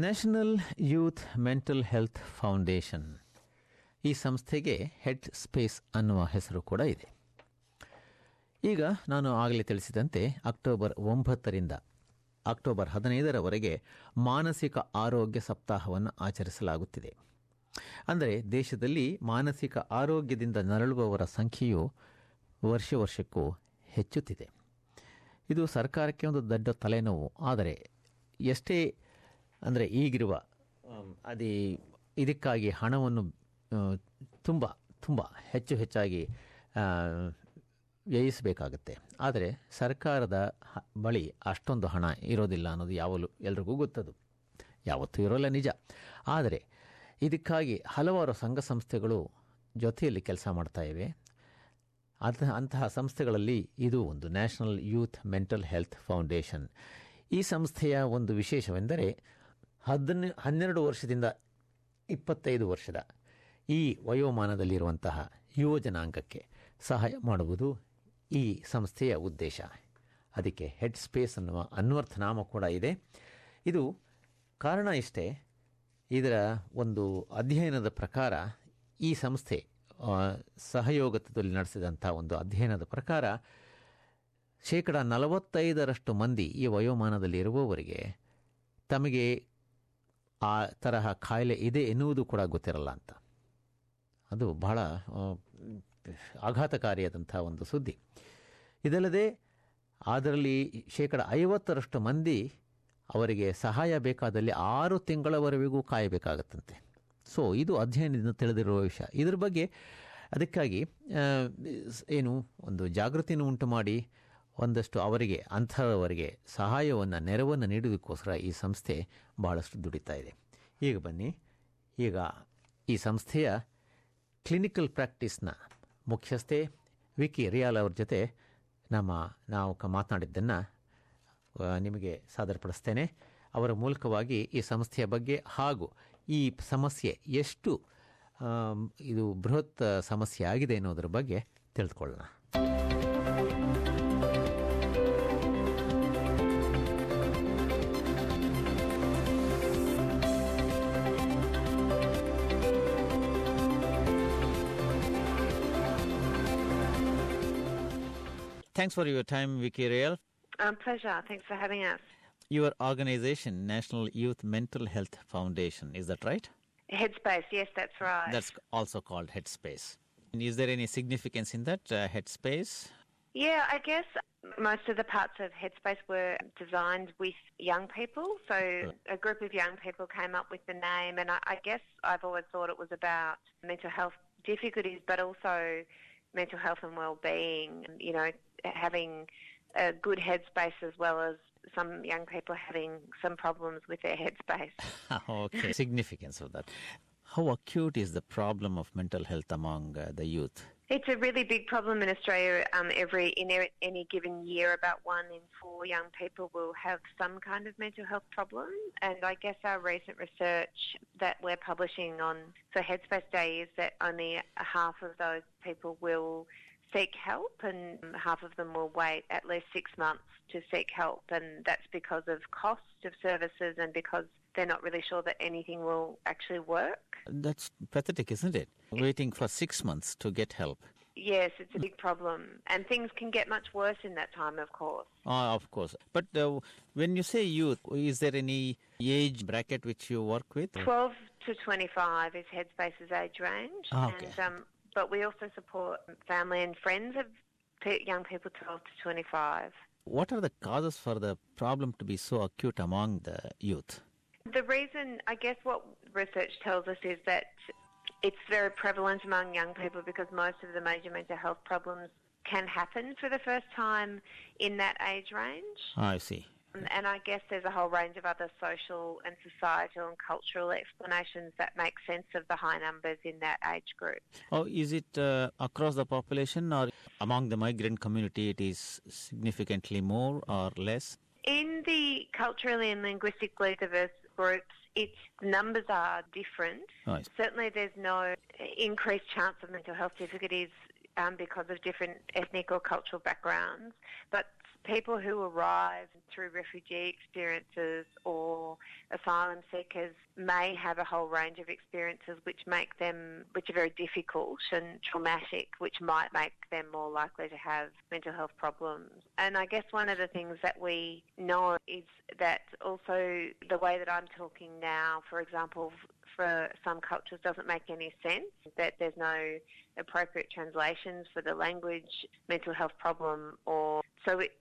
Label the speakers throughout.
Speaker 1: National youth mental health foundation. ಈ ಸಂಸ್ಥೆಗೆ head space ಅನ್ನುವ ಹೆಸರು ಕೂಡ ಇದೆ. ಈಗ ನಾನು ಆಗಲೇ ತಿಳಿಸಿದಂತೆ ಅಕ್ಟೋಬರ್ ಒಂಬತ್ತರಿಂದ ಅಕ್ಟೋಬರ್ ಹದಿನೈದರವರೆಗೆ ಮಾನಸಿಕ ಆರೋಗ್ಯ ಸಪ್ತಾಹವನ್ನು ಆಚರಿಸಲಾಗುತ್ತಿದೆ. ಅಂದರೆ ದೇಶದಲ್ಲಿ ಮಾನಸಿಕ ಆರೋಗ್ಯದಿಂದ ನರಳುವವರ ಸಂಖ್ಯೆಯು ವರ್ಷ ವರ್ಷಕ್ಕೂ ಹೆಚ್ಚುತ್ತಿದೆ. ಇದು ಸರ್ಕಾರಕ್ಕೆ ಒಂದು ದೊಡ್ಡ ತಲೆನೋವು. ಆದರೆ ಎಷ್ಟೇ ಅಂದರೆ ಈಗಿರುವ ಅದೇ ಇದಕ್ಕಾಗಿ ಹಣವನ್ನು ತುಂಬ ತುಂಬ ಹೆಚ್ಚು ಹೆಚ್ಚಾಗಿ ವ್ಯಯಿಸಬೇಕಾಗುತ್ತೆ ವ್ಯಯಿಸಬೇಕಾಗತ್ತೆ. ಆದರೆ ಸರ್ಕಾರದ ಬಳಿ ಅಷ್ಟೊಂದು ಹಣ ಇರೋದಿಲ್ಲ ಅನ್ನೋದು ಯಾವಲು ಎಲ್ರಿಗೂ ಗೊತ್ತದು. ಯಾವತ್ತೂ ಇರೋಲ್ಲ ನಿಜ. ಆದರೆ ಇದಕ್ಕಾಗಿ ಹಲವಾರು ಸಂಘ ಸಂಸ್ಥೆಗಳು ಜೊತೆಯಲ್ಲಿ ಕೆಲಸ ಮಾಡ್ತಾ ಇವೆ. ಅದ ಅಂತಹ ಸಂಸ್ಥೆಗಳಲ್ಲಿ ಇದು ಒಂದು national youth mental health foundation. ಈ ಸಂಸ್ಥೆಯ ಒಂದು ವಿಶೇಷವೆಂದರೆ ಹದಿನ, ಹನ್ನೆರಡು ವರ್ಷದಿಂದ ಇಪ್ಪತ್ತೈದು ವರ್ಷದ ಈ ವಯೋಮಾನದಲ್ಲಿರುವಂತಹ ಯುವ ಜನಾಂಗಕ್ಕೆ ಸಹಾಯ ಮಾಡುವುದು ಈ ಸಂಸ್ಥೆಯ ಉದ್ದೇಶ. ಅದಕ್ಕೆ ಹೆಡ್ ಸ್ಪೇಸ್ ಅನ್ನುವ ಅನ್ವರ್ಥ ನಾಮ ಕೂಡ ಇದೆ. ಇದು ಕಾರಣ ಇಷ್ಟೇ. ಇದರ ಒಂದು ಅಧ್ಯಯನದ ಪ್ರಕಾರ ಈ ಸಂಸ್ಥೆ ಸಹಯೋಗತ್ವದಲ್ಲಿ ಸಹಯೋಗದಲ್ಲಿ ನಡೆಸಿದಂಥ ಒಂದು ಅಧ್ಯಯನದ ಪ್ರಕಾರ ಶೇಕಡ ನಲವತ್ತೈದರಷ್ಟು ಮಂದಿ ಈ ವಯೋಮಾನದಲ್ಲಿ ಇರುವವರಿಗೆ ತಮಗೆ ಆ ತರಹ ಕಾಯಿಲೆ ಇದೆ ಎನ್ನುವುದು ಕೂಡ ಗೊತ್ತಿರಲ್ಲ ಅಂತ. ಅದು ಬಹಳ ಆಘಾತಕಾರಿಯಾದಂಥ ಒಂದು ಸುದ್ದಿ. ಇದಲ್ಲದೆ ಅದರಲ್ಲಿ ಶೇಕಡ ಐವತ್ತರಷ್ಟು ಮಂದಿ ಅವರಿಗೆ ಸಹಾಯ ಬೇಕಾದಲ್ಲಿ ಆರು ತಿಂಗಳವರೆಗೂ ಕಾಯಬೇಕಾಗತ್ತಂತೆ. ಸೊ ಇದು ಅಧ್ಯಯನದಿಂದ ತಿಳಿದಿರುವ ವಿಷಯ. ಇದ್ರ ಬಗ್ಗೆ ಅದಕ್ಕಾಗಿ ಏನು, ಒಂದು ಜಾಗೃತಿಯನ್ನು ಉಂಟು ಮಾಡಿ ಒಂದಷ್ಟು ಅವರಿಗೆ, ಅಂಥವರಿಗೆ ಸಹಾಯವನ್ನು, ನೆರವನ್ನು ನೀಡುವುದಕ್ಕೋಸ್ಕರ ಈ ಸಂಸ್ಥೆ ಬಹಳಷ್ಟು ದುಡಿತಾ ಇದೆ. ಈಗ ಬನ್ನಿ. ಈಗ ಈ ಸಂಸ್ಥೆಯ ಕ್ಲಿನಿಕಲ್ ಪ್ರಾಕ್ಟೀಸ್ನ ಮುಖ್ಯಸ್ಥೆ ವಿಕಿ ರಿಯಾಲ್ ಅವ್ರ ಜೊತೆ ನಮ್ಮ, ನಾವು ಮಾತನಾಡಿದ್ದನ್ನು ನಿಮಗೆ ಸಾದರಪಡಿಸ್ತೇನೆ. ಅವರ ಮೂಲಕವಾಗಿ ಈ ಸಂಸ್ಥೆಯ ಬಗ್ಗೆ ಹಾಗೂ ಈ ಸಮಸ್ಯೆ ಎಷ್ಟು ಇದು ಬೃಹತ್ ಸಮಸ್ಯೆ ಆಗಿದೆ ಅನ್ನೋದ್ರ ಬಗ್ಗೆ ತಿಳಿದುಕೊಳ್ಳೋಣ. Thanks for your time, Vikki Ryall.
Speaker 2: Um, pleasure. Thanks for having us.
Speaker 1: Your organization, National Youth Mental Health Foundation, is that right?
Speaker 2: Headspace, yes, that's right.
Speaker 1: That's also called Headspace. And is there any significance in that uh, Headspace?
Speaker 2: yeah, I guess most of the parts of Headspace were designed with young people. So a group of young people came up with the name, and I, I guess I've always thought it was about mental health difficulties, but also mental health and well-being. You know, having a good headspace as well as some young people having some problems with their headspace.
Speaker 1: okay. significance of that. How acute is the problem of mental health among uh, the youth?
Speaker 2: It's a really big problem in Australia. Um, every in any given year, about one in four young people will have some kind of mental health problem. And I guess our recent research that we're publishing on for Headspace Day is that only half of those people will seek help, and half of them will wait at least six months to seek help. And that's because of cost of services and because they're not really sure that anything will actually work.
Speaker 1: That's pathetic, isn't it? Waiting for six months to get help.
Speaker 2: Yes, it's a big problem. And things can get much worse in that time, of course.
Speaker 1: Ah, of course. But uh, when you say youth, is there any age bracket which you work with?
Speaker 2: 12 to 25 is Headspace's age range.
Speaker 1: Ah, okay.
Speaker 2: And, um, but we also support family and friends of young people 12 to 25.
Speaker 1: What are the causes for the problem to be so acute among the youth?
Speaker 2: The reason, I guess, what research tells us is that it's very prevalent among young people because most of the major mental health problems can happen for the first time in that age range.
Speaker 1: I see.
Speaker 2: And I guess there's a whole range of other social and societal and cultural explanations that make sense of the high numbers in that age group.
Speaker 1: Oh, is it uh, across the population or among the migrant community it is significantly more or less?
Speaker 2: In the culturally and linguistically diverse groups, its numbers are different.
Speaker 1: Right.
Speaker 2: Certainly, there's no increased chance of mental health difficulties um, because of different ethnic or cultural backgrounds, but people who arrive through refugee experiences or asylum seekers may have a whole range of experiences which make them, which are very difficult and traumatic, which might make them more likely to have mental health problems. And I guess one of the things that we know is that also the way that I'm talking now, for example, for some cultures doesn't make any sense, that there's no appropriate translations for the language mental health problem or so it,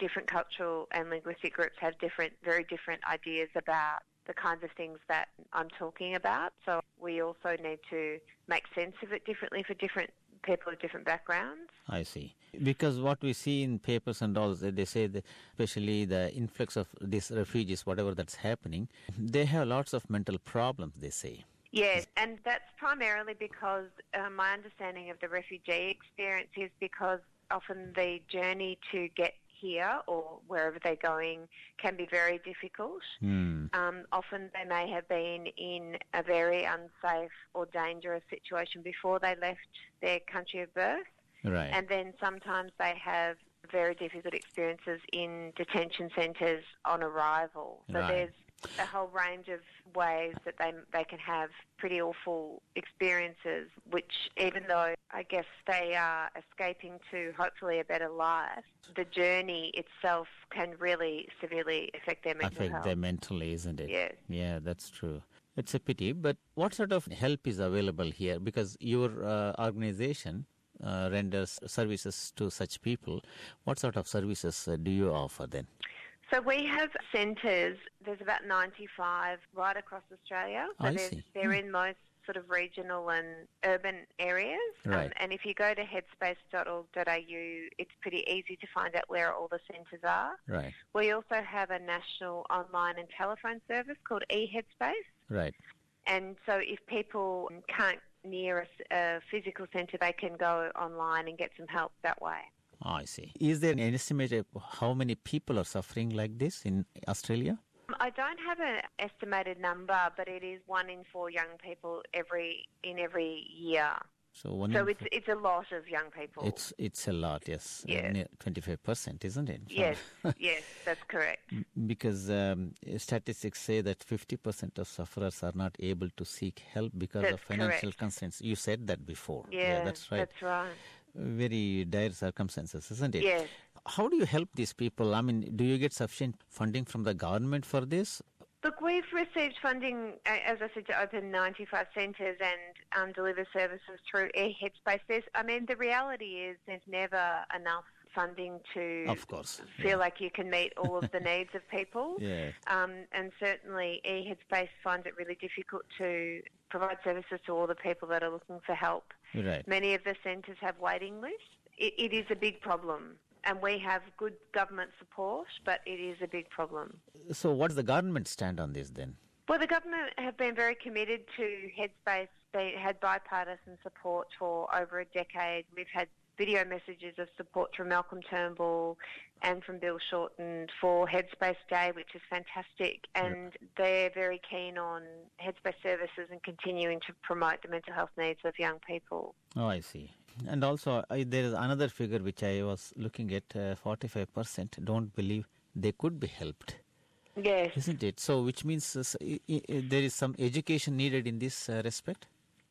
Speaker 2: different cultural and linguistic groups have different very different ideas about the kinds of things that I'm talking about. So we also need to make sense of it differently for different people of different backgrounds.
Speaker 1: I see. Because what we see in papers and all, they say, that especially the influx of these refugees, whatever that's happening, they have lots of mental problems, they say.
Speaker 2: Yes, and that's primarily because uh, my understanding of the refugee experience is because often the journey to get here or wherever they're going can be very difficult.
Speaker 1: Mm.
Speaker 2: Um, often they may have been in a very unsafe or dangerous situation before they left their country of birth.
Speaker 1: Right.
Speaker 2: And then sometimes they have very difficult experiences in detention centres on arrival. So
Speaker 1: Right.
Speaker 2: there's a whole range of ways that they they can have pretty awful experiences, which even though I guess they are escaping to hopefully a better life, the journey itself can really severely affect their mental health.
Speaker 1: Affect
Speaker 2: health.
Speaker 1: them mentally, isn't it?
Speaker 2: Yes.
Speaker 1: Yeah, that's true. It's a pity, but what sort of help is available here? Because your uh, organization uh, renders services to such people. What sort of services uh, do you offer then?
Speaker 2: So we have centres. There's about 95 right across Australia. So
Speaker 1: I see.
Speaker 2: they're in most sort of regional and urban areas. Um, and if you go to headspace.org.au, it's pretty easy to find out where all the centres are.
Speaker 1: Right,
Speaker 2: We also have a national online and telephone service called eHeadspace.
Speaker 1: right.
Speaker 2: And so if people can't near a physical centre, they can go online and get some help that way.
Speaker 1: Oh, I see. Is there an estimate of how many people are suffering like this in Australia?
Speaker 2: I don't have an estimated number, but it is one in four young people every in every year.
Speaker 1: So one
Speaker 2: So it's it's a lot of young people.
Speaker 1: It's it's a lot, yes.
Speaker 2: Yeah.
Speaker 1: Twenty five percent, isn't it?
Speaker 2: yes, yes, that's correct.
Speaker 1: because um, statistics say that fifty percent of sufferers are not able to seek help because of financial
Speaker 2: correct.
Speaker 1: constraints. You said that before.
Speaker 2: Yeah,
Speaker 1: that's right.
Speaker 2: That's right.
Speaker 1: Very dire circumstances, isn't it?
Speaker 2: Yes.
Speaker 1: How do you help these people? I mean, do you get sufficient funding from the government for this?
Speaker 2: Look, we've received funding, as I said, to open 95 centres and um, deliver services through eHeadspace. There's, I mean, the reality is there's never enough funding to
Speaker 1: Of course.
Speaker 2: feel like you can meet all of the needs of people.
Speaker 1: Yeah.
Speaker 2: Um, and certainly, eHeadspace finds it really difficult to provide services to all the people that are looking for help.
Speaker 1: Right.
Speaker 2: Many of the centres have waiting lists. It, it is a big problem, and we have good government support, but it is a big problem.
Speaker 1: So, what does the government stand on this then?
Speaker 2: Well, the government have been very committed to Headspace. They had bipartisan support for over a decade. We've had video messages of support from Malcolm Turnbull and from Bill Shorten for Headspace Day, which is fantastic. And they're very keen on Headspace services and continuing to promote the mental health needs of young people.
Speaker 1: Oh, I see. And also, I, there is another figure which I was looking at uh, 45% don't believe they could be helped.
Speaker 2: Yes.
Speaker 1: Isn't it? So, which means uh, s- i- i- there is some education needed in this uh, respect?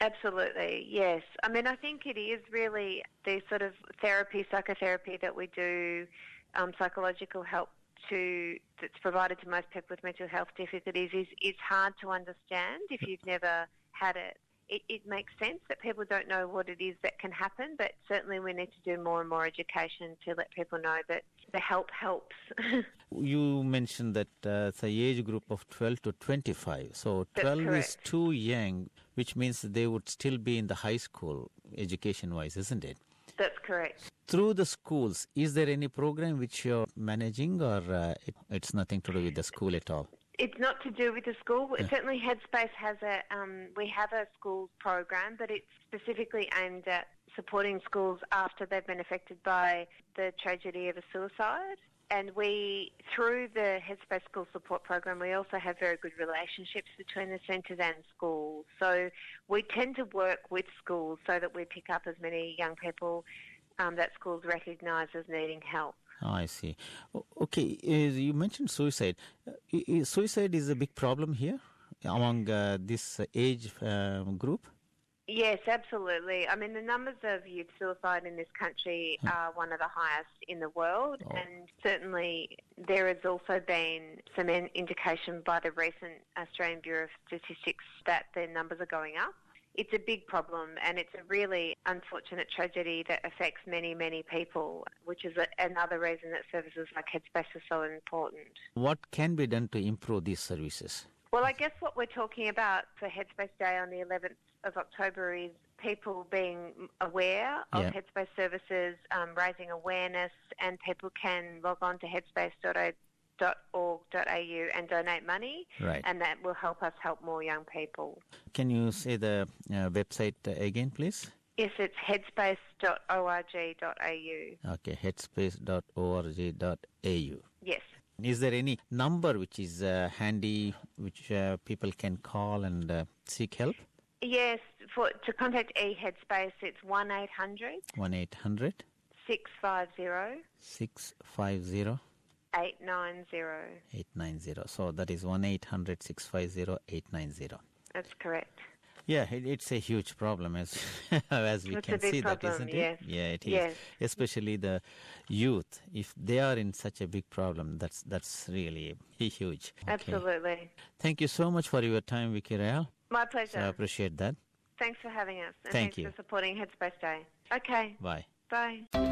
Speaker 2: Absolutely, yes. I mean, I think it is really the sort of therapy, psychotherapy that we do, um, psychological help to that's provided to most people with mental health difficulties is is hard to understand if you've never had it. It, it makes sense that people don't know what it is that can happen, but certainly we need to do more and more education to let people know that the help helps.
Speaker 1: You mentioned that uh, it's a age group of 12 to 25. So, 12 is too young, which means they would still be in the high school education wise, isn't it?
Speaker 2: That's correct.
Speaker 1: Through the schools, is there any program which you're managing or uh, it, it's nothing to do with the school at all?
Speaker 2: It's not to do with the school. Certainly, Headspace has a. Um, we have a schools program, but it's specifically aimed at supporting schools after they've been affected by the tragedy of a suicide. And we, through the Headspace School Support Program, we also have very good relationships between the centres and schools. So we tend to work with schools so that we pick up as many young people um, that schools recognise as needing help.
Speaker 1: I see. Okay, uh, you mentioned suicide. Uh, suicide is a big problem here among uh, this age uh, group.
Speaker 2: Yes, absolutely. I mean, the numbers of youth suicide in this country are one of the highest in the world,
Speaker 1: Oh.
Speaker 2: and certainly there has also been some indication by the recent Australian Bureau of Statistics that their numbers are going up. It's a big problem, and it's a really unfortunate tragedy that affects many, many people, which is a, another reason that services like Headspace are so important.
Speaker 1: What can be done to improve these services?
Speaker 2: Well, I guess what we're talking about for Headspace Day on the 11th of October is people being aware of
Speaker 1: Yeah.
Speaker 2: Headspace services, um, raising awareness, and people can log on to headspace.org.au and donate money,
Speaker 1: Right.
Speaker 2: and that will help us help more young people.
Speaker 1: Can you say the uh, website uh, again, please?
Speaker 2: Yes, it's headspace.org.au.
Speaker 1: Okay, headspace.org.au.
Speaker 2: Yes.
Speaker 1: Is there any number which is uh, handy, which uh, people can call and uh, seek help?
Speaker 2: Yes, for to contact eHeadspace, it's 1 800
Speaker 1: 1 800
Speaker 2: 650
Speaker 1: 650
Speaker 2: 890.
Speaker 1: 890. So that is 1 800 650 890.
Speaker 2: That's correct.
Speaker 1: Yeah, it, it's a huge problem as as we
Speaker 2: It's
Speaker 1: can see that,
Speaker 2: problem,
Speaker 1: isn't
Speaker 2: yes.
Speaker 1: it? Yeah, it is.
Speaker 2: Yes.
Speaker 1: Especially the youth, if they are in such a big problem, that's that's really huge. Okay.
Speaker 2: Absolutely.
Speaker 1: Thank you so much for your time, Vikki Ryall.
Speaker 2: My
Speaker 1: So I appreciate that.
Speaker 2: Thanks for having us. And
Speaker 1: Thank
Speaker 2: thanks
Speaker 1: you.
Speaker 2: for supporting Headspace Day. Okay.
Speaker 1: Bye.
Speaker 2: Bye.